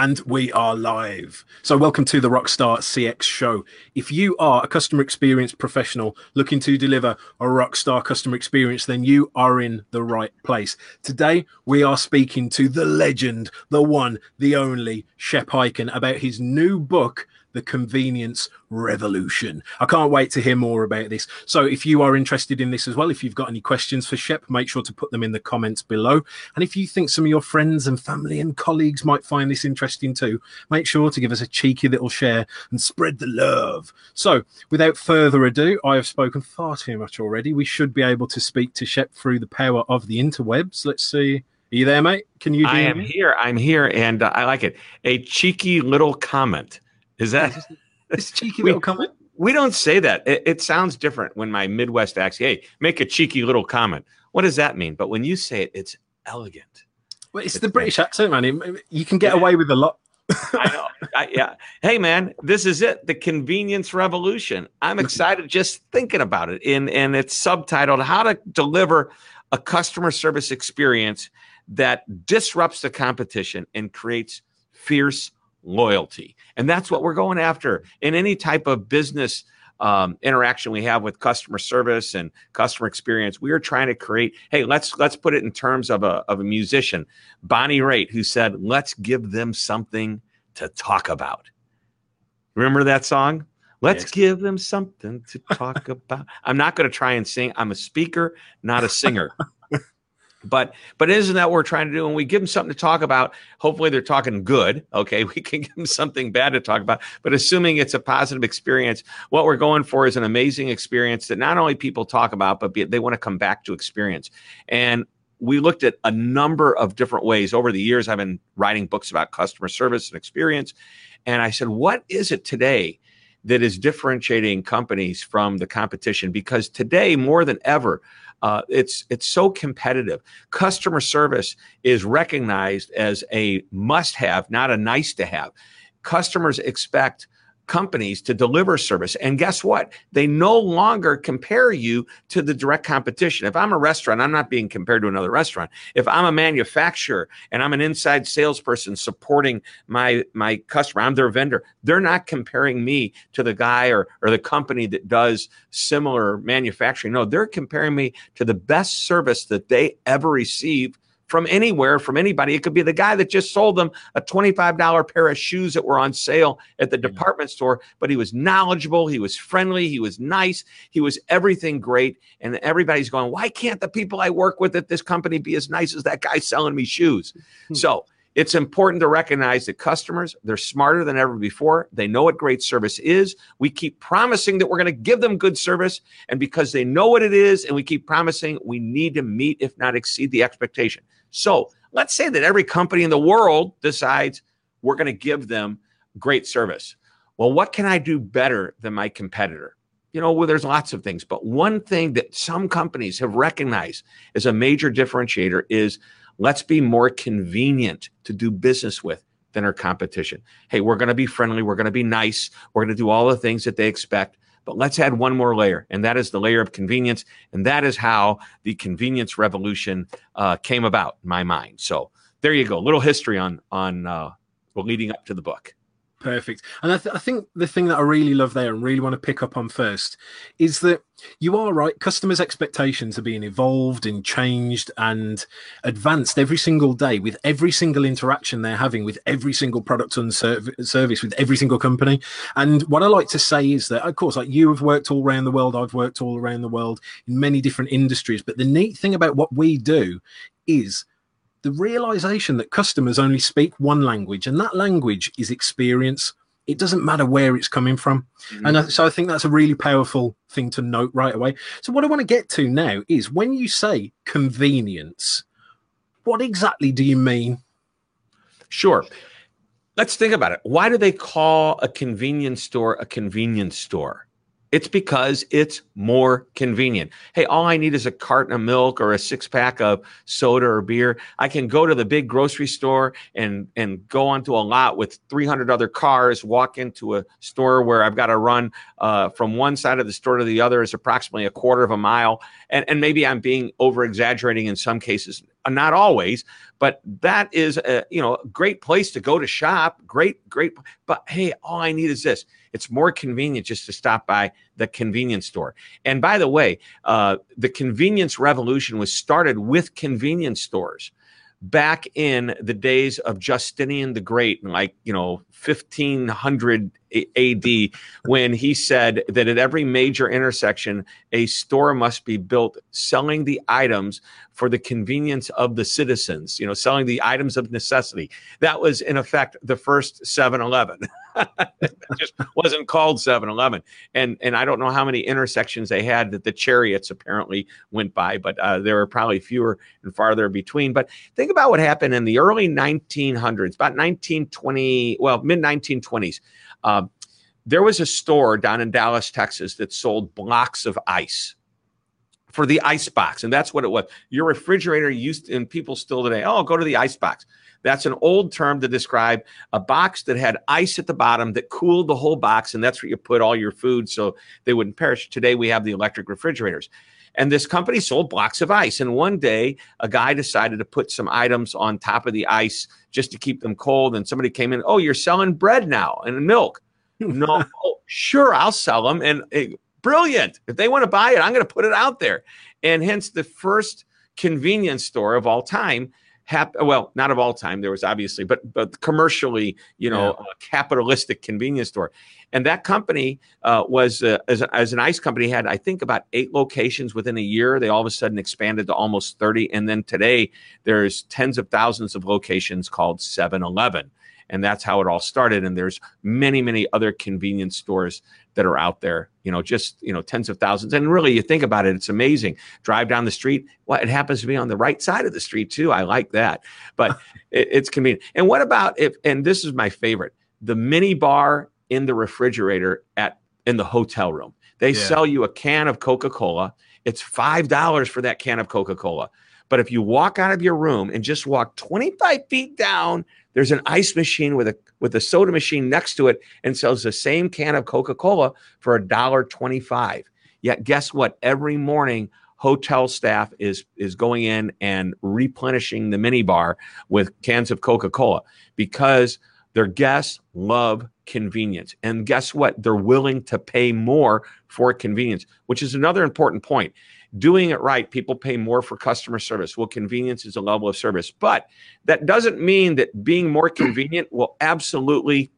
And we are live. So, welcome to the Rockstar CX show. If you are a customer experience professional looking to deliver a rockstar customer experience, then you are in the right place. Today, we are speaking to the legend, the one, the only Shep Hyken about his new book, the convenience revolution. I can't wait to hear more about this. So, if you are interested in this as well, if you've got any questions for Shep, make sure to put them in the comments below. And if you think some of your friends and family and colleagues might find this interesting too, make sure to give us a cheeky little share and spread the love. So, without further ado, I have spoken far too much already. We should be able to speak to Shep through the power of the interwebs. Let's see. Are you there, mate? Can you? Do it? I am me? here. I'm here, and uh, I like it. A cheeky little comment. Is that this cheeky we, little comment? We don't say that. It, it, sounds different when my Midwest accent. Hey, make a cheeky little comment. What does that mean? But when you say it, it's elegant. Well, it's, it's the British accent, man. You can get yeah. away with a lot. I know. I, yeah. Hey, man, this is it. The convenience revolution. I'm excited just thinking about it. In and it's subtitled "How to Deliver a Customer Service Experience That Disrupts the Competition and Creates Fierce loyalty. And that's what we're going after in any type of business um, interaction we have with customer service and customer experience. We are trying to create. Hey, let's let's put it in terms of a of a musician, Bonnie Raitt, who said, "Let's give them something to talk about." Remember that song? Let's yes. give them something to talk about. I'm not going to try and sing. I'm a speaker, not a singer. But but isn't that what we're trying to do? When we give them something to talk about, hopefully they're talking good. Okay, we can give them something bad to talk about. But assuming it's a positive experience, what we're going for is an amazing experience that not only people talk about, but be, they want to come back to experience. And we looked at a number of different ways over the years. I've been writing books about customer service and experience, and I said, what is it today? That is differentiating companies from the competition because today, more than ever, uh, it's it's so competitive. Customer service is recognized as a must-have, not a nice-to-have. Customers expect companies to deliver service. And guess what? They no longer compare you to the direct competition. If I'm a restaurant, I'm not being compared to another restaurant. If I'm a manufacturer and I'm an inside salesperson supporting my my customer, I'm their vendor. They're not comparing me to the guy or or the company that does similar manufacturing. No, they're comparing me to the best service that they ever receive from anywhere, from anybody. It could be the guy that just sold them a $25 pair of shoes that were on sale at the department store, but he was knowledgeable, he was friendly, he was nice, he was everything great. And everybody's going, why can't the people I work with at this company be as nice as that guy selling me shoes? Hmm. so, it's important to recognize that customers they're smarter than ever before they know what great service is we keep promising that we're going to give them good service and because they know what it is and we keep promising we need to meet if not exceed the expectation so let's say that every company in the world decides we're going to give them great service. Well, what can I do better than my competitor? You know, well, there's lots of things, but one thing that some companies have recognized as a major differentiator is let's be more convenient to do business with than our competition. Hey, we're going to be friendly. We're going to be nice. We're going to do all the things that they expect. But let's add one more layer, and that is the layer of convenience. And that is how the convenience revolution uh, came about in my mind. So there you go. A little history on on uh, leading up to the book. Perfect. And I, th- I, think the thing that I really love there and really want to pick up on first is that you are right. Customers' expectations are being evolved and changed and advanced every single day with every single interaction they're having with every single product and serv- service with every single company. And what I like to say is that, of course, like you have worked all around the world, I've worked all around the world in many different industries. But the neat thing about what we do is the realization that customers only speak one language, and that language is experience. It doesn't matter where it's coming from. Mm-hmm. And so I think that's a really powerful thing to note right away. So, what I want to get to now is when you say convenience, what exactly do you mean? Sure. Let's think about it. Why do they call a convenience store a convenience store? It's because it's more convenient. Hey, all I need is a carton of milk or a six pack of soda or beer. I can go to the big grocery store and, and go onto a lot with 300 other cars, walk into a store where I've got to run uh, from one side of the store to the other is approximately a quarter of a mile. And, and maybe I'm being over exaggerating in some cases. not always, but that is a you know a great place to go to shop. Great, great. But hey, all I need is this. It's more convenient just to stop by the convenience store. And by the way, uh, the convenience revolution was started with convenience stores back in the days of Justinian the Great, like, you know, 1500 AD, when he said that at every major intersection, a store must be built selling the items for the convenience of the citizens, you know, selling the items of necessity. That was, in effect, the first 7 Eleven. just wasn't called 7-Eleven. And and I don't know how many intersections they had that the chariots apparently went by, but uh, there were probably fewer and farther between. But think about what happened in the early 1900s, about 1920, well, mid 1920s. Uh, there was a store down in Dallas, Texas, that sold blocks of ice for the ice box, and that's what it was. Your refrigerator used, and people still today, oh, go to the ice box. That's an old term to describe a box that had ice at the bottom that cooled the whole box, and that's where you put all your food so they wouldn't perish. Today we have the electric refrigerators. And this company sold blocks of ice. And one day, a guy decided to put some items on top of the ice just to keep them cold. And somebody came in, oh, you're selling bread now and milk. no, oh, sure, I'll sell them. And eh, brilliant. If they want to buy it, I'm going to put it out there. And hence the first convenience store of all time hap- well, not of all time. There was obviously, but but commercially, you know, yeah. capitalistic convenience store, and that company uh, was uh, as, as an ice company had I think about eight locations within a year. They all of a sudden expanded to almost thirty, and then today there's tens of thousands of locations called 7-Eleven and that's how it all started. And there's many many other convenience stores that are out there you know just you know tens of thousands. And really you think about it it's amazing. Drive down the street well it happens to be on the right side of the street too. I like that. But it, it's convenient. And what about if and this is my favorite the mini bar in the refrigerator at in the hotel room. They yeah. sell you a can of coca-cola. It's five dollars for that can of coca-cola but if you walk out of your room and just walk 25 feet down there's an ice machine with a with a soda machine next to it and sells the same can of Coca-Cola for a dollar 25. Yet guess what? Every morning hotel staff is is going in and replenishing the mini bar with cans of Coca-Cola because their guests love convenience. And guess what? They're willing to pay more for convenience, which is another important point doing it right, people pay more for customer service. Well, convenience is a level of service, but that doesn't mean that being more convenient will absolutely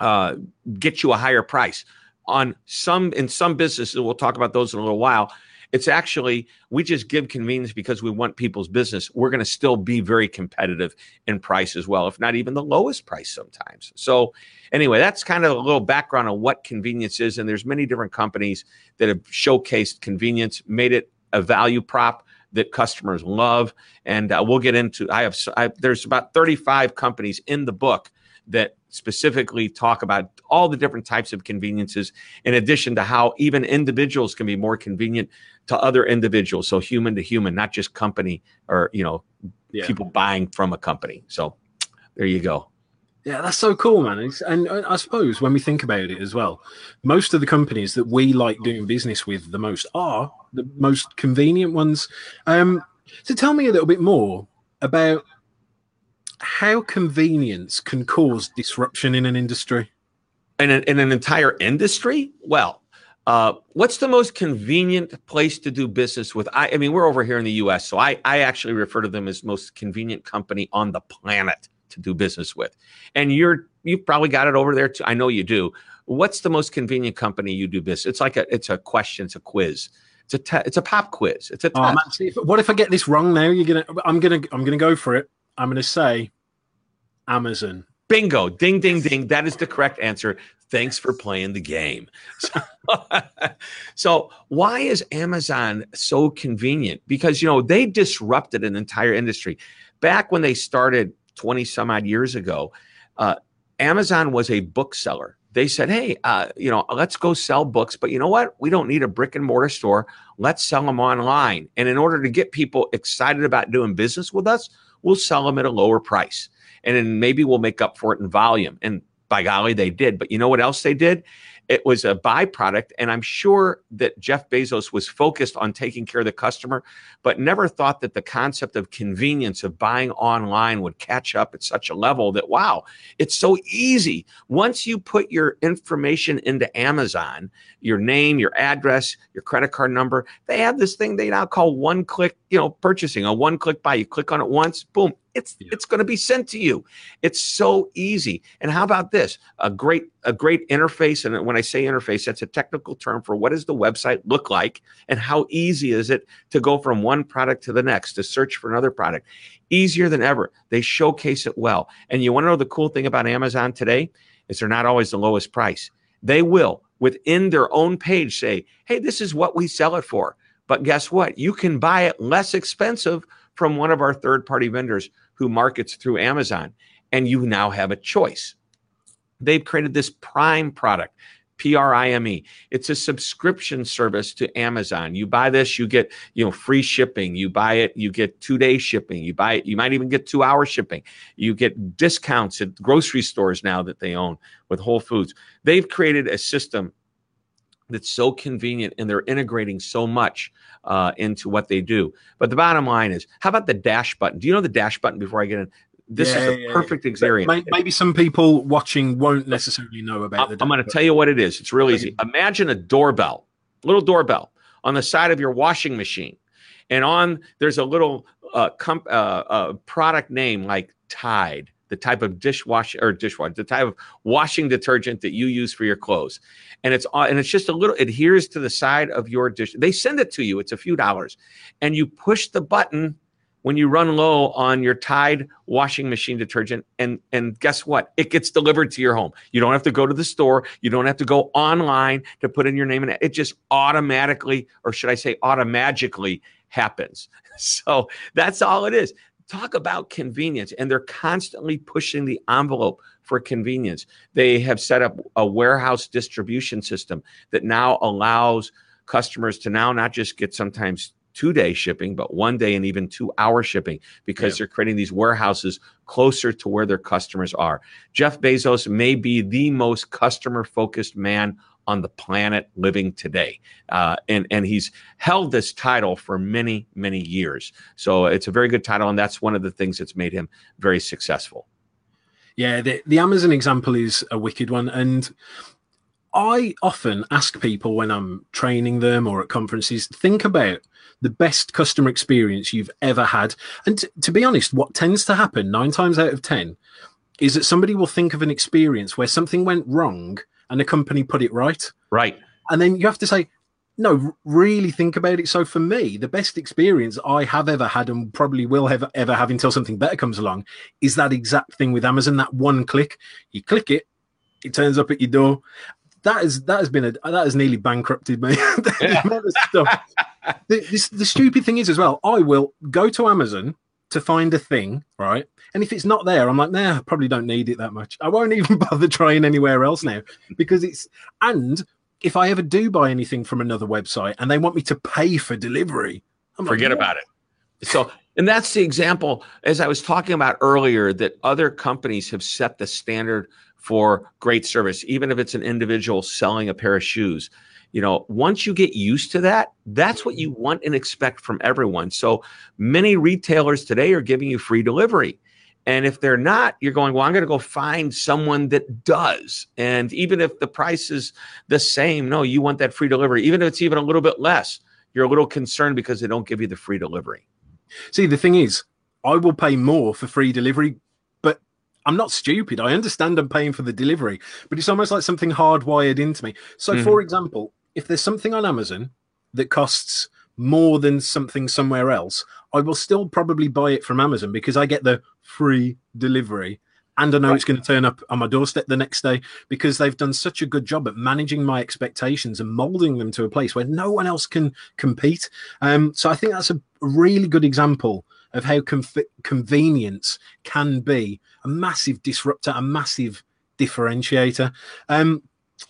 uh, get you a higher price. On some in some businesses, we'll talk about those in a little while. It's actually, we just give convenience because we want people's business. We're going to still be very competitive in price as well, if not even the lowest price sometimes. So, anyway, that's kind of a little background on what convenience is. And there's many different companies that have showcased convenience, made it a value prop that customers love. And uh, we'll get into, I have, I, there's about 35 companies in the book that specifically talk about all the different types of conveniences, in addition to how even individuals can be more convenient to other individuals. So human to human, not just company or, you know, yeah. people buying from a company. So there you go. Yeah, that's so cool, man. It's, and I suppose when we think about it as well, most of the companies that we like doing business with the most are the most convenient ones. Um, so tell me a little bit more about how convenience can cause disruption in an industry. In, a, in an entire industry? Well, uh, what's the most convenient place to do business with? I, I, mean, we're over here in the U.S., so I, I actually refer to them as most convenient company on the planet to do business with. And you're you've probably got it over there too. I know you do. What's the most convenient company you do business? It's like a it's a question, it's a quiz. It's a te- it's a pop quiz. It's a oh, man, what if I get this wrong now? You're gonna I'm gonna I'm gonna go for it. I'm gonna say Amazon. Bingo. Ding, ding, ding. That is the correct answer. Thanks for playing the game. So, so, why is Amazon so convenient? Because, you know, they disrupted an entire industry. Back when they started 20 some odd years ago, uh, Amazon was a bookseller. They said, hey, uh, you know, let's go sell books. But you know what? We don't need a brick and mortar store. Let's sell them online. And in order to get people excited about doing business with us, we'll sell them at a lower price and then maybe we'll make up for it in volume. And by golly, they did. But you know what else they did? It was a byproduct. And I'm sure that Jeff Bezos was focused on taking care of the customer, but never thought that the concept of convenience of buying online would catch up at such a level that, wow, it's so easy. Once you put your information into Amazon, your name, your address, your credit card number, they have this thing they now call one click, you know, purchasing, a one click buy. You click on it once, boom, it's yeah. it's going to be sent to you. It's so easy. And how about this? A great a great interface. And when I say interface, that's a technical term for what does the website look like and how easy is it to go from one product to the next to search for another product. Easier than ever. They showcase it well. And you want to know the cool thing about Amazon today is they're not always the lowest price. They will within their own page say, "Hey, this is what we sell it for." But guess what? You can buy it less expensive from one of our third party vendors who markets through Amazon. And you now have a choice. They've created this Prime product. P R I M E. It's a subscription service to Amazon. You buy this, you get, you know, free shipping. You buy it, you get two day shipping. You buy it, you might even get two hour shipping. You get discounts at grocery stores now that they own with Whole Foods. They've created a system that's so convenient and they're integrating so much uh, into what they do. But the bottom line is, how about the dash button? Do you know the dash button before I get in? This yeah, is a yeah, perfect yeah. example. Maybe some people watching won't necessarily know about it. I'm going to tell you what it is. It's real easy. Imagine a doorbell, little doorbell on the side of your washing machine. And on there's a little uh, comp, uh, uh, product name like Tide the type of dishwasher or dishwasher, the type of washing detergent that you use for your clothes. And it's uh, and it's just a little adheres to the side of your dish. They send it to you. It's a few dollars. And you push the button when you run low on your Tide washing machine detergent and and guess what? It gets delivered to your home. You don't have to go to the store, you don't have to go online to put in your name and it just automatically or should I say automagically happens. So that's all it is talk about convenience and they're constantly pushing the envelope for convenience they have set up a warehouse distribution system that now allows customers to now not just get sometimes two day shipping but one day and even two hour shipping because yeah. they're creating these warehouses closer to where their customers are jeff bezos may be the most customer focused man on the planet living today. Uh, and, and he's held this title for many, many years. So it's a very good title. And that's one of the things that's made him very successful. Yeah, the, the Amazon example is a wicked one. And I often ask people when I'm training them or at conferences, think about the best customer experience you've ever had. And t- to be honest, what tends to happen nine times out of 10 is that somebody will think of an experience where something went wrong and the company put it right. Right. And then you have to say, no, really think about it. So for me, the best experience I have ever had and probably will have ever have until something better comes along is that exact thing with Amazon. That one click, you click it, it turns up at your door. That is that has been a that has nearly bankrupted me. the, the, the stupid thing is as well. I will go to Amazon to find a thing, right? And if it's not there, I'm like, nah, I probably don't need it that much. I won't even bother trying anywhere else now because it's and if I ever do buy anything from another website and they want me to pay for delivery, I'm forget like, about it. So, and that's the example as I was talking about earlier that other companies have set the standard for great service, even if it's an individual selling a pair of shoes you know, once you get used to that, that's what you want and expect from everyone. So many retailers today are giving you free delivery. And if they're not, you're going, well, I'm going to go find someone that does. And even if the price is the same, no, you want that free delivery. Even if it's even a little bit less, you're a little concerned because they don't give you the free delivery. See, the thing is, I will pay more for free delivery, but I'm not stupid. I understand I'm paying for the delivery, but it's almost like something hardwired into me. So, mm-hmm. for example, if there's something on Amazon that costs more than something somewhere else, I will still probably buy it from Amazon because I get the free delivery and I know right. it's going to turn up on my doorstep the next day because they've done such a good job at managing my expectations and molding them to a place where no one else can compete. Um, so I think that's a really good example of how convenience can be a massive disruptor, a massive differentiator. Um,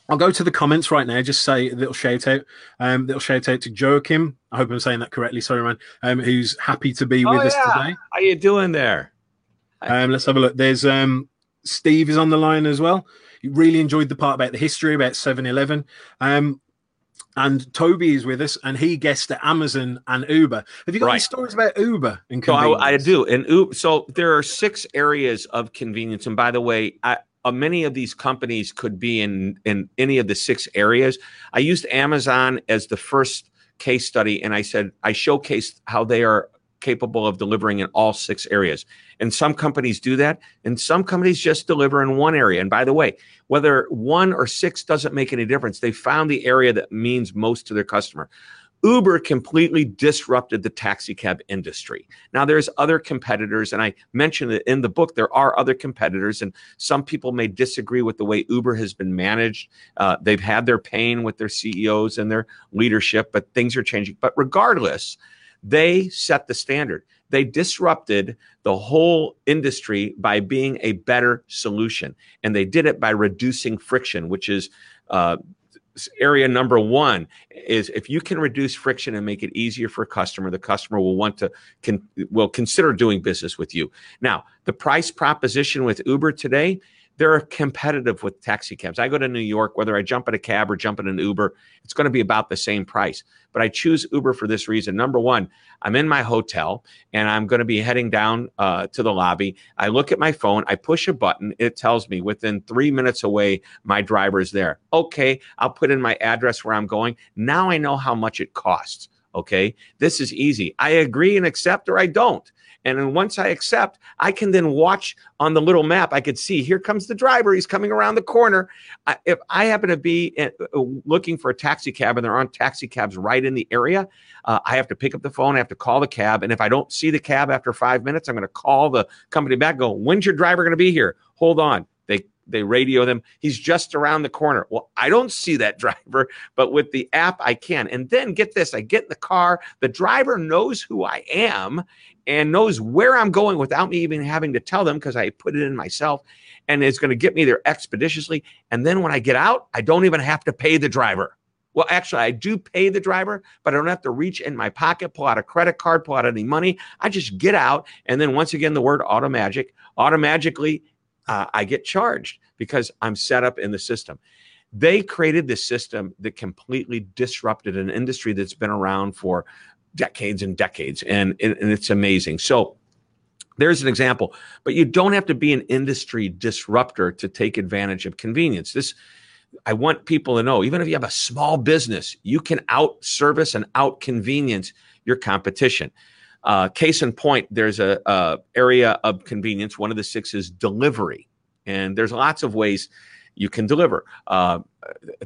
I'll go to the comments right now. Just say a little shout out. Um, little shout out to Joachim. I hope I'm saying that correctly. Sorry, man. Um, who's happy to be oh, with yeah. us today. How you doing there? Um, let's have a look. There's um, Steve is on the line as well. He really enjoyed the part about the history about 7 Eleven. Um, and Toby is with us, and he guessed at Amazon and Uber. Have you got right. any stories about Uber and so I, I, do. And Uber, so there are six areas of convenience. And by the way, I, uh, many of these companies could be in in any of the six areas. I used Amazon as the first case study, and I said I showcased how they are capable of delivering in all six areas. And some companies do that, and some companies just deliver in one area. And by the way, whether one or six doesn't make any difference. They found the area that means most to their customer. Uber completely disrupted the taxi cab industry. Now, there's other competitors, and I mentioned it in the book. There are other competitors, and some people may disagree with the way Uber has been managed. Uh, they've had their pain with their CEOs and their leadership, but things are changing. But regardless, they set the standard. They disrupted the whole industry by being a better solution. And they did it by reducing friction, which is uh, area number one is if you can reduce friction and make it easier for a customer the customer will want to can will consider doing business with you. Now the price proposition with uber today they're competitive with taxi cabs. I go to New York, whether I jump in a cab or jump in an Uber, it's going to be about the same price. But I choose Uber for this reason. Number one, I'm in my hotel and I'm going to be heading down uh, to the lobby. I look at my phone, I push a button, it tells me within three minutes away, my driver is there. Okay, I'll put in my address where I'm going. Now I know how much it costs. Okay, this is easy. I agree and accept or I don't. And then once I accept, I can then watch on the little map. I could see here comes the driver. He's coming around the corner. I, if I happen to be uh, looking for a taxi cab and there aren't taxi cabs right in the area, uh, I have to pick up the phone. I have to call the cab. And if I don't see the cab after five minutes, I'm going to call the company back. Go, when's your driver going to be here? Hold on. They they radio them. He's just around the corner. Well, I don't see that driver, but with the app, I can. And then get this I get in the car. The driver knows who I am and knows where I'm going without me even having to tell them because I put it in myself. And it's going to get me there expeditiously. And then when I get out, I don't even have to pay the driver. Well, actually, I do pay the driver, but I don't have to reach in my pocket, pull out a credit card, pull out any money. I just get out. And then once again, the word automagic, automatically, uh, I get charged because I'm set up in the system. They created this system that completely disrupted an industry that's been around for decades and decades, and, and it's amazing. So, there's an example, but you don't have to be an industry disruptor to take advantage of convenience. This, I want people to know, even if you have a small business, you can out service and out convenience your competition. Uh, case in point, there's a, a, area of convenience. One of the six is delivery, and there's lots of ways you can deliver. Uh,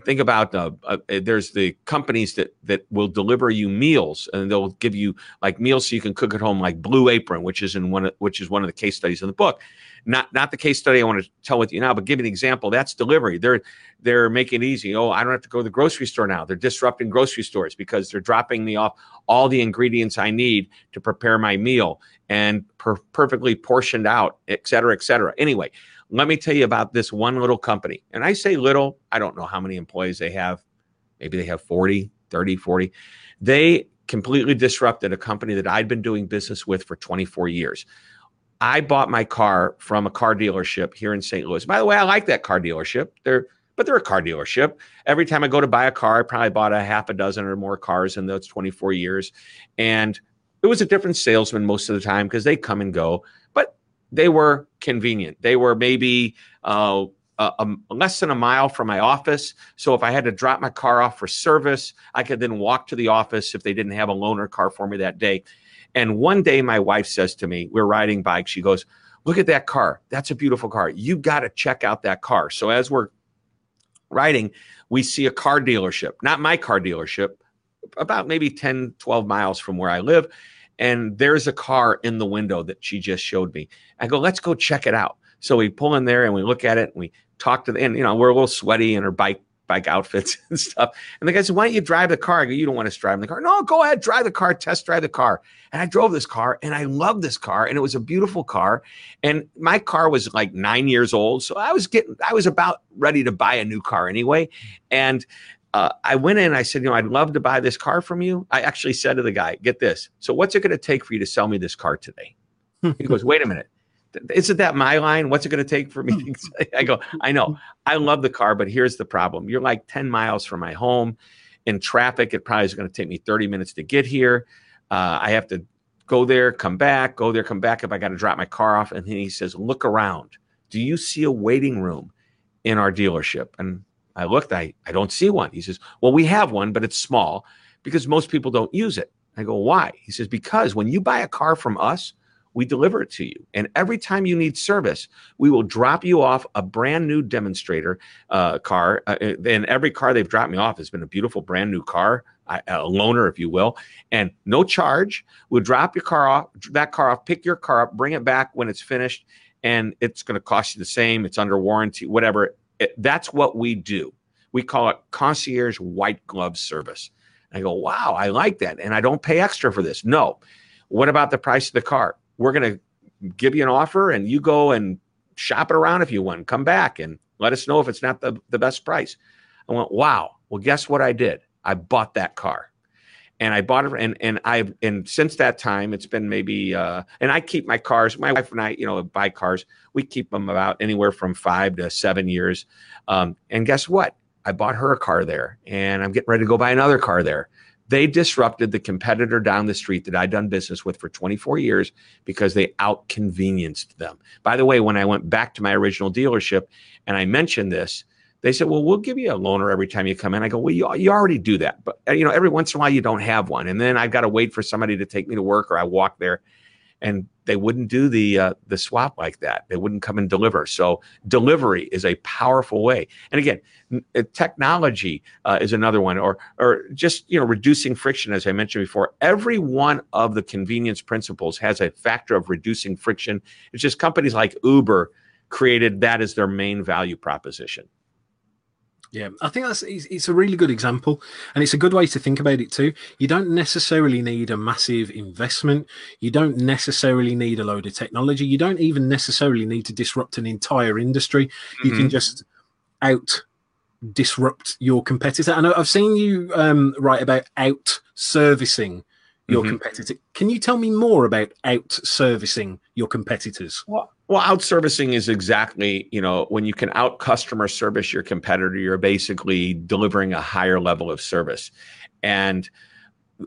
think about uh, uh, there's the companies that that will deliver you meals and they'll give you like meals so you can cook at home, like Blue Apron, which is in one of, which is one of the case studies in the book. Not not the case study I want to tell with you now, but give you an example. That's delivery. They're they're making it easy. Oh, I don't have to go to the grocery store now. They're disrupting grocery stores because they're dropping me off all the ingredients I need to prepare my meal and per- perfectly portioned out, et cetera, et cetera. Anyway, let me tell you about this one little company. And I say little, I don't know how many employees they have. Maybe they have 40, 30, 40. They completely disrupted a company that I'd been doing business with for 24 years. I bought my car from a car dealership here in St. Louis. By the way, I like that car dealership. They're but they're a car dealership. Every time I go to buy a car, I probably bought a half a dozen or more cars in those 24 years. And it was a different salesman most of the time because they come and go but they were convenient. They were maybe uh, a, a, less than a mile from my office. So if I had to drop my car off for service, I could then walk to the office if they didn't have a loaner car for me that day. And one day, my wife says to me, We're riding bikes. She goes, Look at that car. That's a beautiful car. You got to check out that car. So as we're riding, we see a car dealership, not my car dealership, about maybe 10, 12 miles from where I live and there's a car in the window that she just showed me. I go, let's go check it out. So we pull in there and we look at it and we talk to the, and you know, we're a little sweaty in our bike bike outfits and stuff. And the guy said, Why don't you drive the car? I go, You don't want to drive the car. No, go ahead, drive the car, test drive the car. And I drove this car and I love this car. And it was a beautiful car. And my car was like nine years old. So I was getting, I was about ready to buy a new car anyway. And uh, I went in. I said, you know, I'd love to buy this car from you. I actually said to the guy, "Get this. So, what's it going to take for you to sell me this car today?" he goes, "Wait a minute. Isn't that my line? What's it going to take for me? I go, I know. I love the car, but here's the problem. You're like 10 miles from my home. In traffic, it probably is going to take me 30 minutes to get here. Uh, I have to go there, come back, go there, come back if I got to drop my car off. And then he says, Look around. Do you see a waiting room in our dealership? And I looked, I, I don't see one. He says, Well, we have one, but it's small because most people don't use it. I go, Why? He says, Because when you buy a car from us, we deliver it to you. And every time you need service, we will drop you off a brand new demonstrator uh, car. Uh, and every car they've dropped me off has been a beautiful brand new car, a loaner, if you will, and no charge. We'll drop your car off, that car off, pick your car up, bring it back when it's finished, and it's going to cost you the same. It's under warranty, whatever. It, that's what we do. We call it concierge white glove service. And I go, wow, I like that. And I don't pay extra for this. No. What about the price of the car? We're going to give you an offer and you go and shop it around if you want. Come back and let us know if it's not the, the best price. I went, wow. Well, guess what I did? I bought that car. And I bought it, and and I've and since that time, it's been maybe. Uh, and I keep my cars. My wife and I, you know, buy cars. We keep them about anywhere from five to seven years. Um, and guess what? I bought her a car there, and I'm getting ready to go buy another car there. They disrupted the competitor down the street that I'd done business with for 24 years because they outconvenienced them. By the way, when I went back to my original dealership and I mentioned this, they said, "Well, we'll give you a loaner every time you come in." I go, "Well, you, you already do that, but you know, every once in a while you don't have one, and then I've got to wait for somebody to take me to work, or I walk there." And they wouldn't do the uh, the swap like that. They wouldn't come and deliver. So delivery is a powerful way. And again, uh, technology uh, is another one, or or just you know reducing friction, as I mentioned before. Every one of the convenience principles has a factor of reducing friction. It's just companies like Uber created that as their main value proposition. Yeah, I think that's it's a really good example, and it's a good way to think about it too. You don't necessarily need a massive investment. You don't necessarily need a load of technology. You don't even necessarily need to disrupt an entire industry. Mm-hmm. You can mm-hmm. just out disrupt your competitor. And I've seen you um, write about out servicing your mm-hmm. competitor. Can you tell me more about out servicing your competitors? Well, well, out servicing is exactly, you know, when you can out customer service your competitor, you're basically delivering a higher level of service. And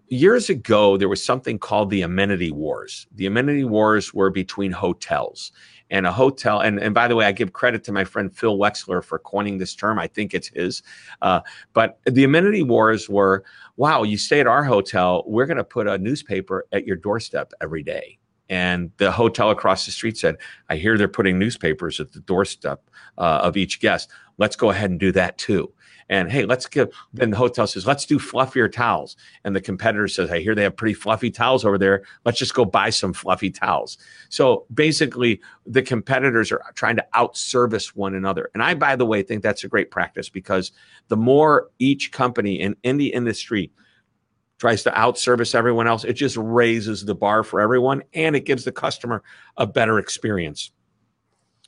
years ago, there was something called the amenity wars. The amenity wars were between hotels and a hotel. And, and by the way, I give credit to my friend Phil Wexler for coining this term. I think it's his. Uh, but the amenity wars were wow, you stay at our hotel, we're going to put a newspaper at your doorstep every day. And the hotel across the street said, I hear they're putting newspapers at the doorstep uh, of each guest. Let's go ahead and do that too. And hey, let's give, then the hotel says, let's do fluffier towels. And the competitor says, I hear they have pretty fluffy towels over there. Let's just go buy some fluffy towels. So basically, the competitors are trying to outservice one another. And I, by the way, think that's a great practice because the more each company in any industry tries to outservice everyone else. It just raises the bar for everyone and it gives the customer a better experience.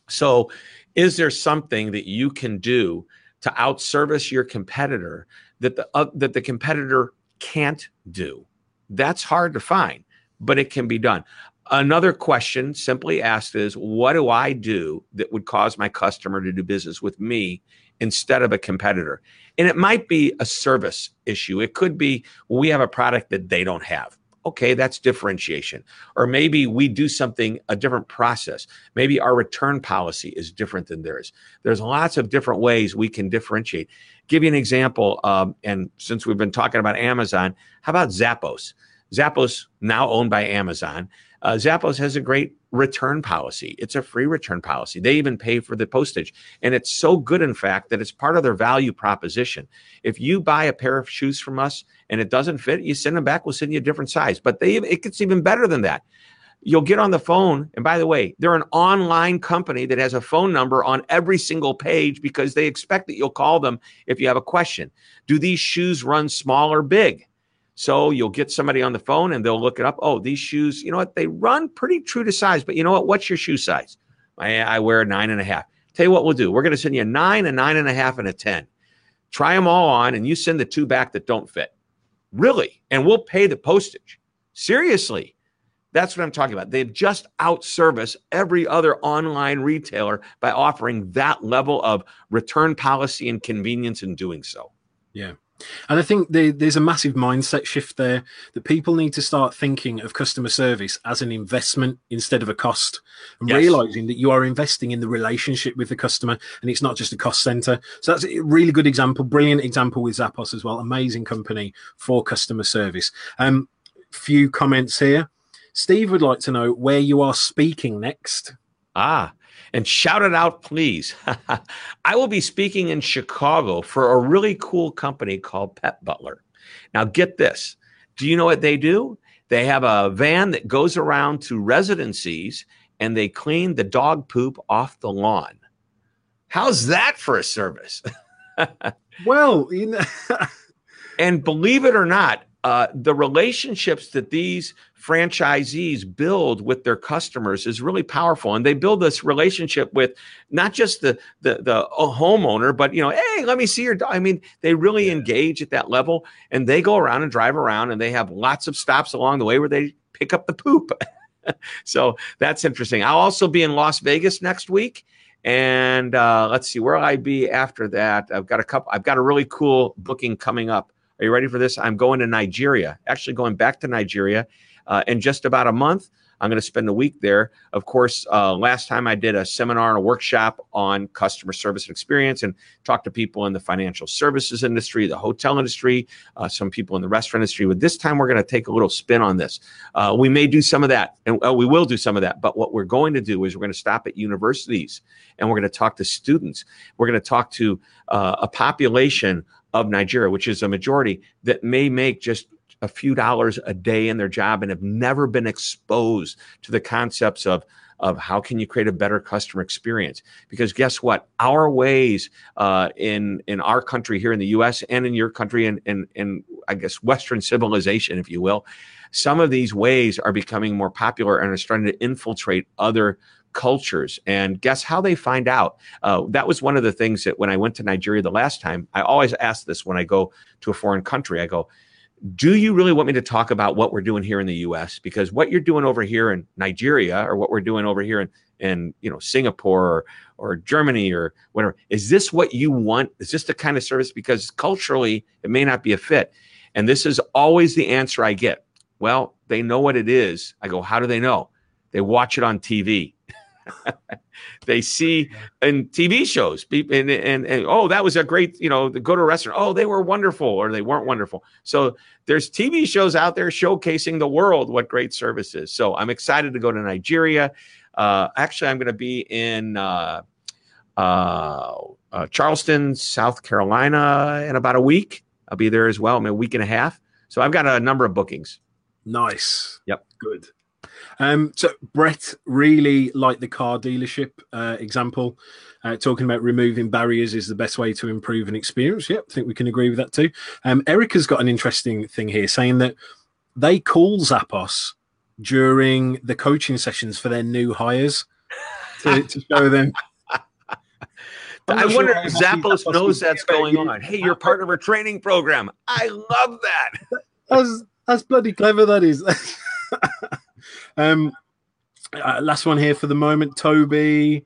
So, is there something that you can do to outservice your competitor that the uh, that the competitor can't do? That's hard to find, but it can be done. Another question simply asked is what do I do that would cause my customer to do business with me instead of a competitor? And it might be a service issue. It could be we have a product that they don't have. Okay, that's differentiation. Or maybe we do something, a different process. Maybe our return policy is different than theirs. There's lots of different ways we can differentiate. Give you an example, um, and since we've been talking about Amazon, how about Zappos? Zappos, now owned by Amazon, uh, Zappos has a great return policy. It's a free return policy. They even pay for the postage. And it's so good, in fact, that it's part of their value proposition. If you buy a pair of shoes from us and it doesn't fit, you send them back, we'll send you a different size. But they it gets even better than that. You'll get on the phone. And by the way, they're an online company that has a phone number on every single page because they expect that you'll call them if you have a question. Do these shoes run small or big? So you'll get somebody on the phone and they'll look it up. Oh, these shoes, you know what? They run pretty true to size, but you know what? What's your shoe size? I, I wear a nine and a half. Tell you what we'll do. We're going to send you a nine, a nine and a half, and a 10. Try them all on, and you send the two back that don't fit. Really. And we'll pay the postage. Seriously. That's what I'm talking about. They've just outserviced every other online retailer by offering that level of return policy and convenience in doing so. Yeah. And I think there's a massive mindset shift there that people need to start thinking of customer service as an investment instead of a cost and yes. realizing that you are investing in the relationship with the customer and it's not just a cost center. So that's a really good example, brilliant example with Zappos as well. Amazing company for customer service. Um, few comments here. Steve would like to know where you are speaking next. Ah, and shout it out, please. I will be speaking in Chicago for a really cool company called Pet Butler. Now, get this. Do you know what they do? They have a van that goes around to residencies and they clean the dog poop off the lawn. How's that for a service? well, you know. and believe it or not, uh, the relationships that these franchisees build with their customers is really powerful. And they build this relationship with not just the the, the homeowner but you know hey let me see your dog i mean they really yeah. engage at that level and they go around and drive around and they have lots of stops along the way where they pick up the poop. So that's interesting. I'll also be in las vegas next week and uh, let's see where i be after that? I've got a couple i've got a really cool booking coming up are you ready for this? I'm going to Nigeria, actually going back to Nigeria uh, in just about a month. I'm going to spend a week there. Of course, uh, last time I did a seminar and a workshop on customer service and experience and talked to people in the financial services industry, the hotel industry, uh, some people in the restaurant industry. But this time we're going to take a little spin on this. Uh, we may do some of that, and uh, we will do some of that. But what we're going to do is we're going to stop at universities and we're going to talk to students. We're going to talk to uh, a population of Nigeria, which is a majority that may make just a few dollars a day in their job and have never been exposed to the concepts of of how can you create a better customer experience. Because guess what? Our ways uh, in in our country here in the us and in your country and in, in i guess western civilization if you will some of these ways are becoming more popular and are starting to infiltrate other cultures. And guess how they find out? Uh, that was one of the things that when I went to Nigeria the last time, I always ask this when I go to a foreign country. I go, do you really want me to talk about what we're doing here in the US? Because what you're doing over here in Nigeria or what we're doing over here in, in you know Singapore or, or Germany or whatever, is this what you want? Is this the kind of service? Because culturally, it may not be a fit. And this is always the answer I get. Well, they know what it is. I go, how do they know? They watch it on TV. They see in TV shows, and, and, and, oh, that was a great, you know, go to a restaurant. Oh, they were wonderful, or they weren't wonderful. So there's TV shows out there showcasing the world what great service is. So I'm excited to go to Nigeria. Uh, actually, I'm going to be in uh, uh, uh, Charleston, South Carolina, in about a week. I'll be there as well, in a week and a half. So I've got a number of bookings. Nice. Yep. Good. Um, so Brett really liked the car dealership uh, example, uh, talking about removing barriers is the best way to improve an experience. Yep, I think we can agree with that too. Um, Erica's got an interesting thing here, saying that they call Zappos during the coaching sessions for their new hires to, to show them. I wonder if Zappos knows that's going on. Hey, you're part of our training program. I love that. That's that's bloody clever. That is. Um, uh, last one here for the moment, Toby.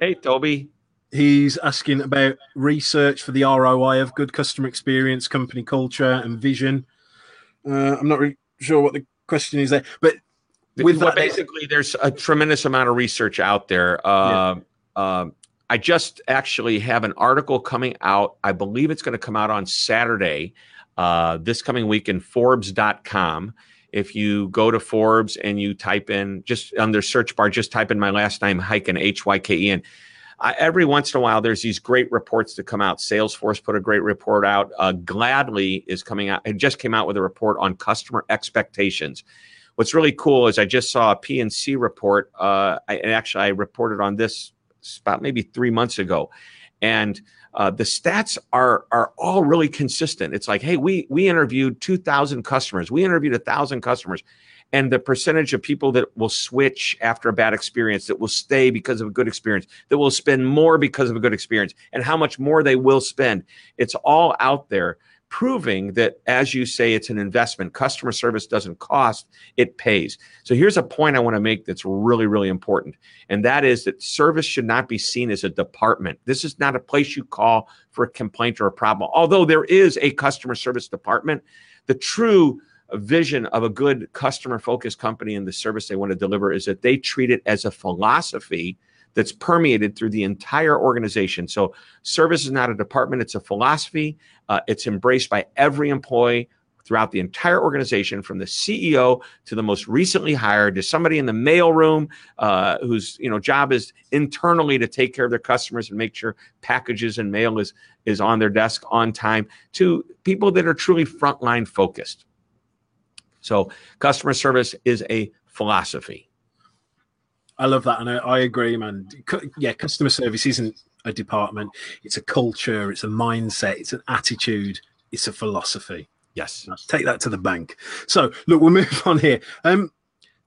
Hey, Toby. He's asking about research for the ROI of good customer experience, company culture, and vision. Uh, I'm not really sure what the question is there, but with well, that, basically, there's a tremendous amount of research out there. Uh, yeah. uh, I just actually have an article coming out. I believe it's going to come out on Saturday, uh, this coming week in Forbes.com if you go to Forbes and you type in just on their search bar, just type in my last name, Hyken, H Y K E N. every once in a while, there's these great reports that come out. Salesforce put a great report out. Uh, Gladly is coming out. It just came out with a report on customer expectations. What's really cool is I just saw a PNC report. Uh, I, actually, I reported on this about maybe three months ago, and uh, the stats are are all really consistent. It's like, hey, we we interviewed two thousand customers, we interviewed a thousand customers, and the percentage of people that will switch after a bad experience, that will stay because of a good experience, that will spend more because of a good experience, and how much more they will spend. It's all out there. Proving that, as you say, it's an investment. Customer service doesn't cost, it pays. So here's a point I want to make that's really, really important. And that is that service should not be seen as a department. This is not a place you call for a complaint or a problem. Although there is a customer service department, the true vision of a good customer focused company and the service they want to deliver is that they treat it as a philosophy that's permeated through the entire organization. So, service is not a department, it's a philosophy. Uh, it's embraced by every employee throughout the entire organization, from the CEO to the most recently hired, to somebody in the mailroom uh, whose you know job is internally to take care of their customers and make sure packages and mail is is on their desk on time, to people that are truly frontline focused. So, customer service is a philosophy. I love that, and I, I agree, man. Yeah, customer service isn't a department; it's a culture, it's a mindset, it's an attitude, it's a philosophy. Yes, Let's take that to the bank. So, look, we'll move on here. Um,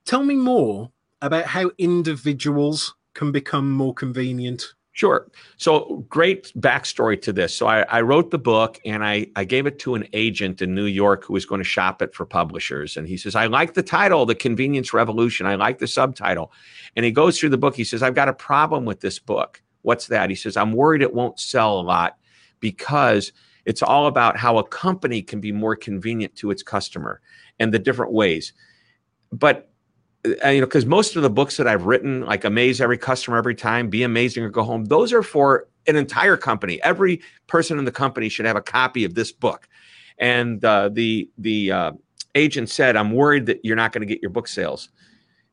tell me more about how individuals can become more convenient Sure. So great backstory to this. So I, I, wrote the book and I, I gave it to an agent in New York who was going to shop it for publishers. And he says, I like the title, The Convenience Revolution. I like the subtitle. And he goes through the book. He says, I've got a problem with this book. What's that? He says, I'm worried it won't sell a lot because it's all about how a company can be more convenient to its customer and the different ways. But you know, because most of the books that I've written, like Amaze Every Customer Every Time, Be Amazing or Go Home, those are for an entire company. Every person in the company should have a copy of this book. And uh, the the uh, agent said, "I'm worried that you're not going to get your book sales."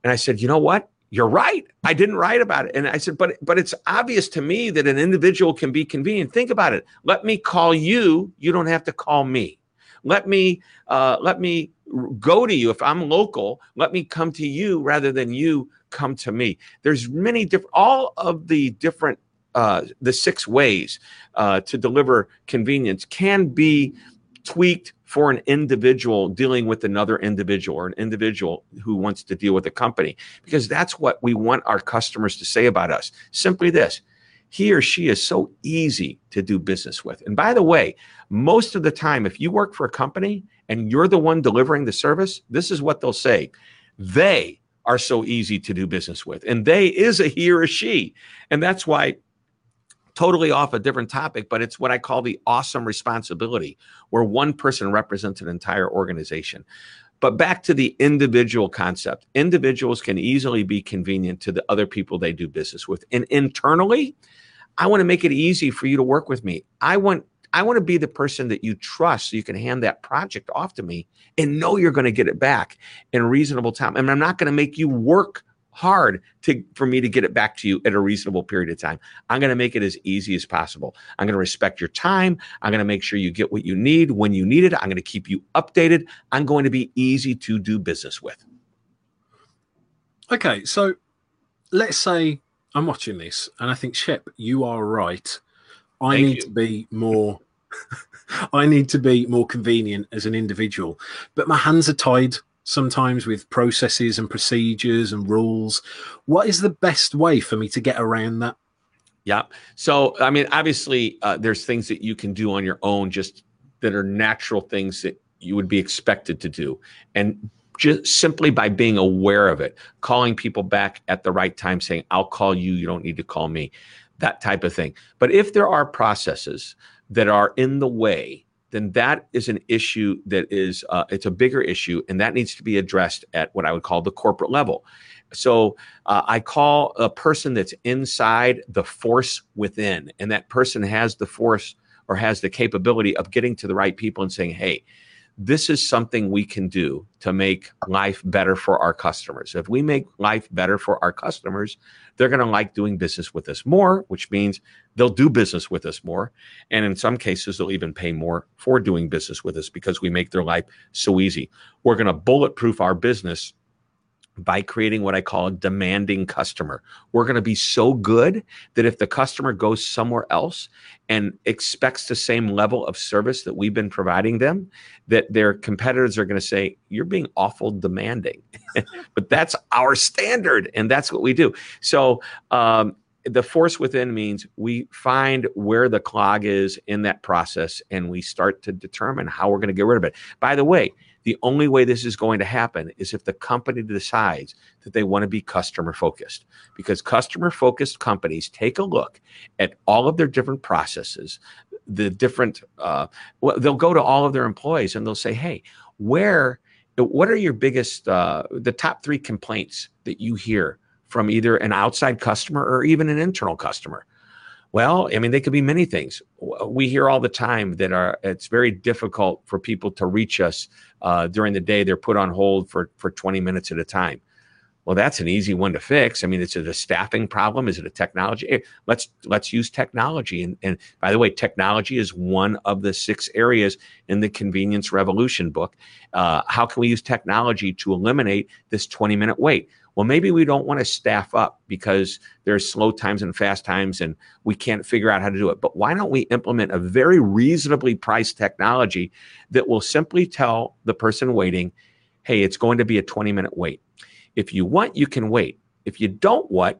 And I said, "You know what? You're right. I didn't write about it." And I said, "But but it's obvious to me that an individual can be convenient. Think about it. Let me call you. You don't have to call me. Let me uh, let me go to you. If i'm local let me come to you rather than you come to me. There's many different all of the different uh, the six ways uh, to deliver convenience can be tweaked for an individual dealing with another individual or an individual who wants to deal with a company because that's what we want our customers to say about us. Simply this he or she is so easy to do business with and by the way most of the time if you work for a company and you're the one delivering the service, this is what they'll say. They are so easy to do business with. And they is a he or a she. And that's why, totally off a different topic, but it's what I call the awesome responsibility, where one person represents an entire organization. But back to the individual concept individuals can easily be convenient to the other people they do business with. And internally, I want to make it easy for you to work with me. I want I want to be the person that you trust so you can hand that project off to me and know you're going to get it back in reasonable time. And I'm not going to make you work hard to for me to get it back to you at a reasonable period of time. I'm going to make it as easy as possible. I'm going to respect your time. I'm going to make sure you get what you need when you need it. I'm going to keep you updated. I'm going to be easy to do business with. Okay, so let's say I'm watching this and I think, Shep, you are right I Thank need you. to be more. I need to be more convenient as an individual, but my hands are tied sometimes with processes and procedures and rules. What is the best way for me to get around that? Yeah. So, I mean, obviously, uh, there's things that you can do on your own, just that are natural things that you would be expected to do. And just simply by being aware of it, calling people back at the right time, saying, I'll call you, you don't need to call me that type of thing. But if there are processes that are in the way, then that is an issue that is uh, it's a bigger issue, and that needs to be addressed at what I would call the corporate level. So uh, I call a person that's inside the force within, and that person has the force or has the capability of getting to the right people and saying, "Hey." This is something we can do to make life better for our customers. If we make life better for our customers, they're going to like doing business with us more, which means they'll do business with us more. And in some cases, they'll even pay more for doing business with us because we make their life so easy. We're going to bulletproof our business by creating what I call a demanding customer. We're going to be so good that if the customer goes somewhere else and expects the same level of service that we've been providing them, that their competitors are going to say, You're being awful demanding. but that's our standard, and that's what we do. So, um, the force within means we find where the clog is in that process and we start to determine how we're going to get rid of it. By the way, the only way this is going to happen is if the company decides that they want to be customer focused. Because customer focused companies take a look at all of their different processes, the different, uh, they'll go to all of their employees and they'll say, hey, where, what are your biggest, uh, the top three complaints that you hear from either an outside customer or even an internal customer? Well, I mean, they could be many things. We hear all the time that are, it's very difficult for people to reach us uh, during the day. They're put on hold for, for 20 minutes at a time. Well, that's an easy one to fix. I mean, is it a staffing problem? Is it a technology? Let's let's use technology. And, and by the way, technology is one of the six areas in the convenience revolution book. Uh, how can we use technology to eliminate this 20 minute wait? Well, maybe we don't want to staff up because there's slow times and fast times and we can't figure out how to do it. But why don't we implement a very reasonably priced technology that will simply tell the person waiting, hey, it's going to be a 20 minute wait. If you want, you can wait. If you don't want,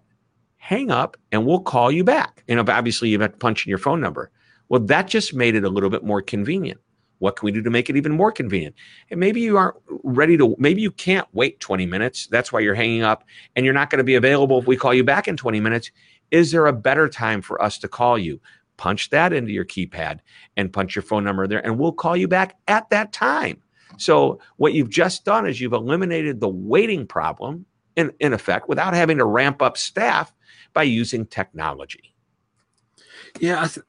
hang up and we'll call you back. And obviously, you have to punch in your phone number. Well, that just made it a little bit more convenient. What can we do to make it even more convenient? And maybe you aren't ready to, maybe you can't wait 20 minutes. That's why you're hanging up and you're not going to be available if we call you back in 20 minutes. Is there a better time for us to call you? Punch that into your keypad and punch your phone number there, and we'll call you back at that time. So, what you've just done is you've eliminated the waiting problem in, in effect without having to ramp up staff by using technology. Yeah, th-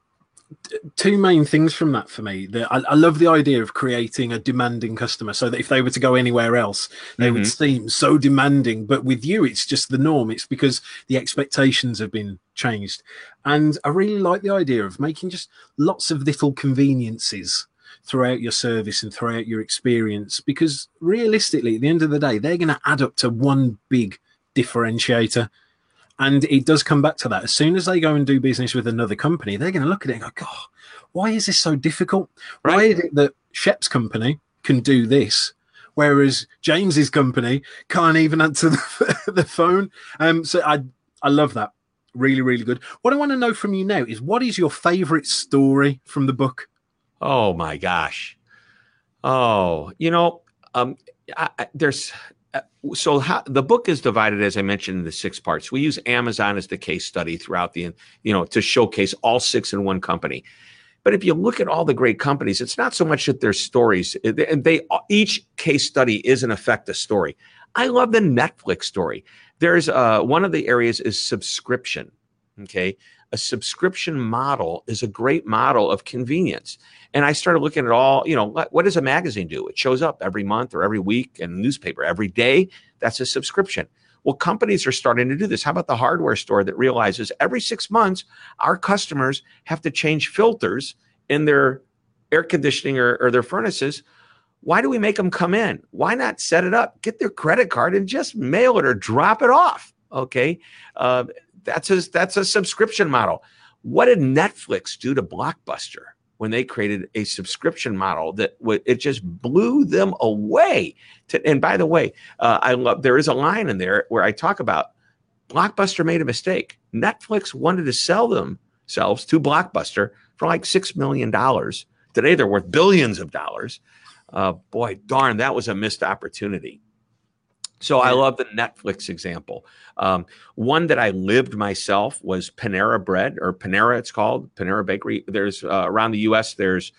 two main things from that for me. The, I, I, love the idea of creating a demanding customer so that if they were to go anywhere else, they mm-hmm. would seem so demanding. But with you, it's just the norm. It's because the expectations have been changed. And I really like the idea of making just lots of little conveniences throughout your service and throughout your experience because realistically at the end of the day they're going to add up to one big differentiator and it does come back to that. As soon as they go and do business with another company, they're going to look at it and go, God, why is this so difficult? Right. Why is it that Shep's company can do this? Whereas James's company can't even answer the, the phone. Um, so I, I love that. Really, really good. What I want to know from you now is what is your favorite story from the book? Oh my gosh. Oh, you know, um, I, I, there's so how, the book is divided, as I mentioned, into six parts. We use Amazon as the case study throughout the, you know, to showcase all six in one company. But if you look at all the great companies, it's not so much that their stories, and they each case study is in effect a story. I love the Netflix story. There's uh, one of the areas is subscription. Okay, a subscription model is a great model of convenience. And I started looking at all, you know, what does a magazine do? It shows up every month or every week and newspaper every day. That's a subscription. Well, companies are starting to do this. How about the hardware store that realizes every six months our customers have to change filters in their air conditioning or, or their furnaces? Why do we make them come in? Why not set it up, get their credit card, and just mail it or drop it off? Okay. Uh, that's a, that's a subscription model. What did Netflix do to Blockbuster when they created a subscription model that w- it just blew them away? To, and by the way, uh, I love there is a line in there where I talk about Blockbuster made a mistake. Netflix wanted to sell themselves to Blockbuster for like six million dollars. Today they're worth billions of dollars. Uh, boy, darn, that was a missed opportunity. So I love the Netflix example. Um, one that I lived myself was Panera Bread or Panera, it's called Panera Bakery. There's uh, around the U.S. There's,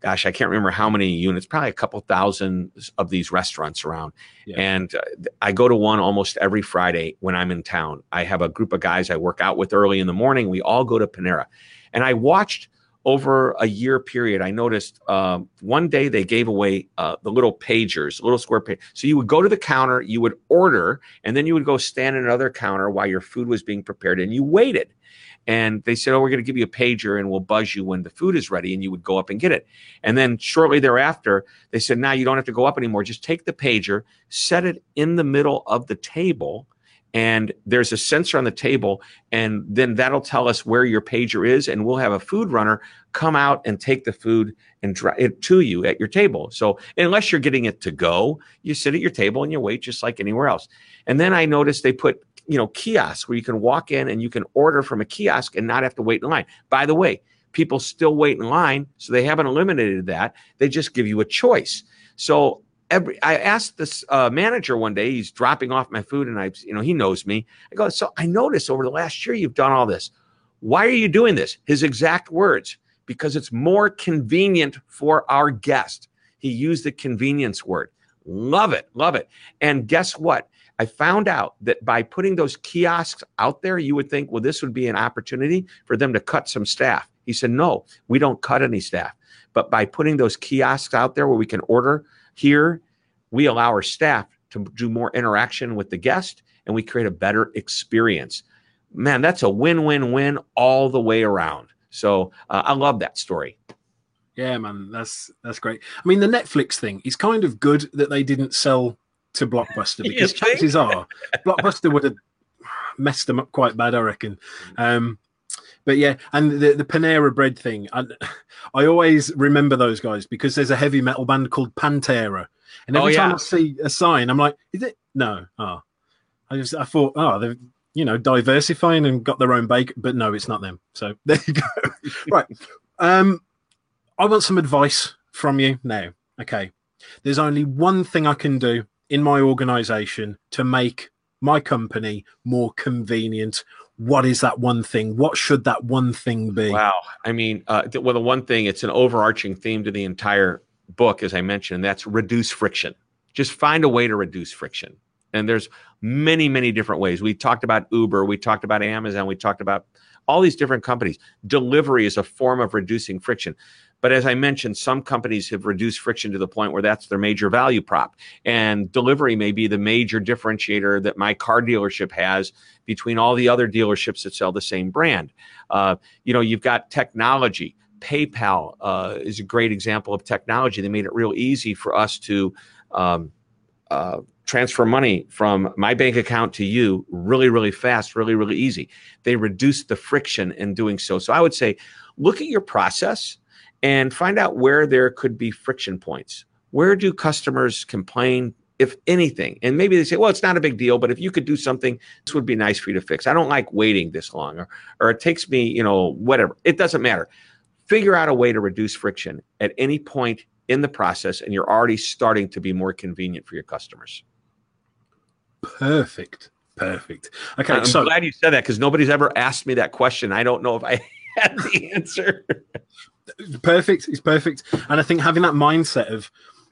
gosh, I can't remember how many units, probably a couple thousand of these restaurants around. Yeah. And uh, I go to one almost every Friday when I'm in town. I have a group of guys I work out with early in the morning. We all go to Panera, and I watched over a year period, I noticed um, one day they gave away uh, the little pagers, little square page. So you would go to the counter, you would order, and then you would go stand at another counter while your food was being prepared, and you waited. And they said, "Oh, we're going to give you a pager, and we'll buzz you when the food is ready." And you would go up and get it. And then shortly thereafter, they said, "Now you don't have to go up anymore. Just take the pager, set it in the middle of the table." And there's a sensor on the table and then that'll tell us where your pager is and we'll have a food runner come out and take the food and drive it to you at your table so unless you're getting it to go you sit at your table and you wait just like anywhere else and then i noticed they put you know kiosks where you can walk in and you can order from a kiosk and not have to wait in line. By the way, people still wait in line, so they haven't eliminated that. They just give you a choice. So every I asked this uh, manager one day, he's dropping off my food, and I, you know, he knows me. I go, so I noticed over the last year you've done all this. Why are you doing this? His exact words, because it's more convenient for our guest. He used the convenience word. Love it, love it. And guess what? I found out that by putting those kiosks out there, you would think, well, this would be an opportunity for them to cut some staff. He said, no, we don't cut any staff. But by putting those kiosks out there where we can order here, we allow our staff to do more interaction with the guest and we create a better experience. Man, that's a win win win all the way around. So uh, I love that story. Yeah, man, that's that's great. I mean, the Netflix thing is kind of good that they didn't sell to Blockbuster because chances are Blockbuster would have messed them up quite bad, I reckon. Um, but yeah, and the the Panera bread thing, I, I always remember those guys because there's a heavy metal band called Pantera, and every oh, yeah. time I see a sign, I'm like, is it? No, oh, I just I thought, oh, they're you know diversifying and got their own bake, but no, it's not them. So there you go. right, um, I want some advice from you now. Okay, there's only one thing I can do in my organization to make my company more convenient what is that one thing? What should that one thing be? Wow. I mean uh, well the one thing it's an overarching theme to the entire book as i mentioned and that's reduce friction. Just find a way to reduce friction. And there's many many different ways. We talked about uber we talked about amazon we talked about all these different companies. Delivery is a form of reducing friction but as I mentioned, some companies have reduced friction to the point where that's their major value prop. And delivery may be the major differentiator that my car dealership has between all the other dealerships that sell the same brand. Uh, you know, you've got technology. PayPal uh, is a great example of technology. They made it real easy for us to um, uh, transfer money from my bank account to you really, really fast, really, really easy. They reduced the friction in doing so. So I would say look at your process and find out where there could be friction points. Where do customers complain, if anything? And maybe they say, well, it's not a big deal, but if you could do something, this would be nice for you to fix. I don't like waiting this long, or, or it takes me, you know, whatever. It doesn't matter. Figure out a way to reduce friction at any point in the process, and you're already starting to be more convenient for your customers. Perfect. Perfect. Okay. I'm so, glad you said that because nobody's ever asked me that question. I don't know if I had the answer perfect. It's perfect. And I think having that mindset of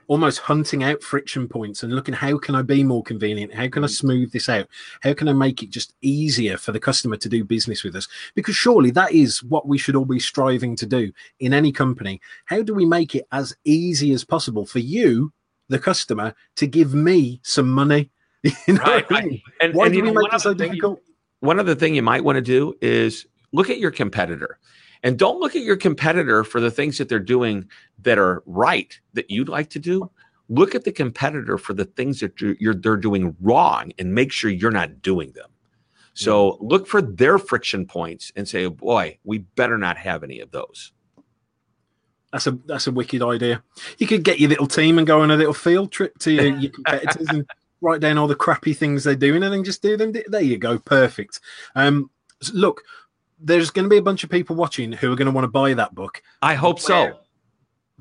almost hunting out friction points and looking how can I be more convenient? How can I mm. smooth this out? How can I make it just easier for the customer to do business with us? Because surely that is what we should all be striving to do in any company. How do we make it as easy as possible for you, the customer, to give me some money? You know right, right. And, Why and, do we know, make it so difficult? You, one other thing you might want to do is look at your competitor and don't look at your competitor for the things that they're doing that are right that you'd like to do. Look at the competitor for the things that you're, they're doing wrong and make sure you're not doing them. So mm-hmm. look for their friction points and say, boy, we better not have any of those. That's a that's a wicked idea. You could get your little team and go on a little field trip to your, your competitors and write down all the crappy things they're doing and then just do them. There you go, perfect. Um, look, there's going to be a bunch of people watching who are going to want to buy that book. I hope so.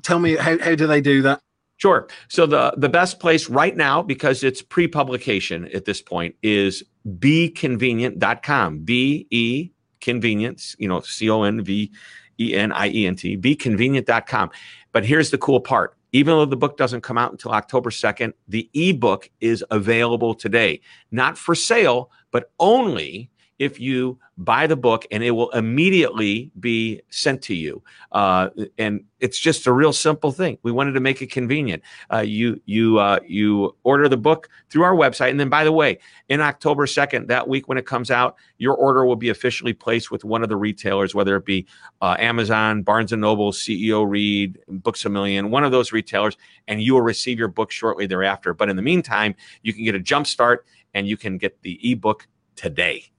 Tell me how, how do they do that? Sure. So the the best place right now because it's pre-publication at this point is beconvenient.com. B E convenience, you know, C O N V E N I E N T, beconvenient.com. But here's the cool part. Even though the book doesn't come out until October 2nd, the ebook is available today. Not for sale, but only if you buy the book and it will immediately be sent to you. Uh, and it's just a real simple thing. We wanted to make it convenient. Uh, you you uh, you order the book through our website, and then by the way, in October second, that week when it comes out, your order will be officially placed with one of the retailers, whether it be uh, Amazon, Barnes and Noble, CEO Read, Books a Million, one of those retailers, and you will receive your book shortly thereafter. But in the meantime, you can get a jump start and you can get the ebook today.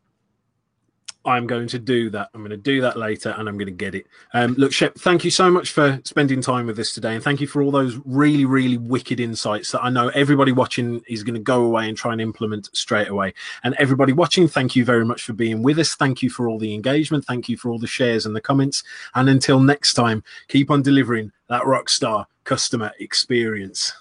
I'm going to do that. I'm going to do that later and I'm going to get it. Um, look, Shep, thank you so much for spending time with us today. And thank you for all those really, really wicked insights that I know everybody watching is going to go away and try and implement straight away. And everybody watching, thank you very much for being with us. Thank you for all the engagement. Thank you for all the shares and the comments. And until next time, keep on delivering that rock star customer experience.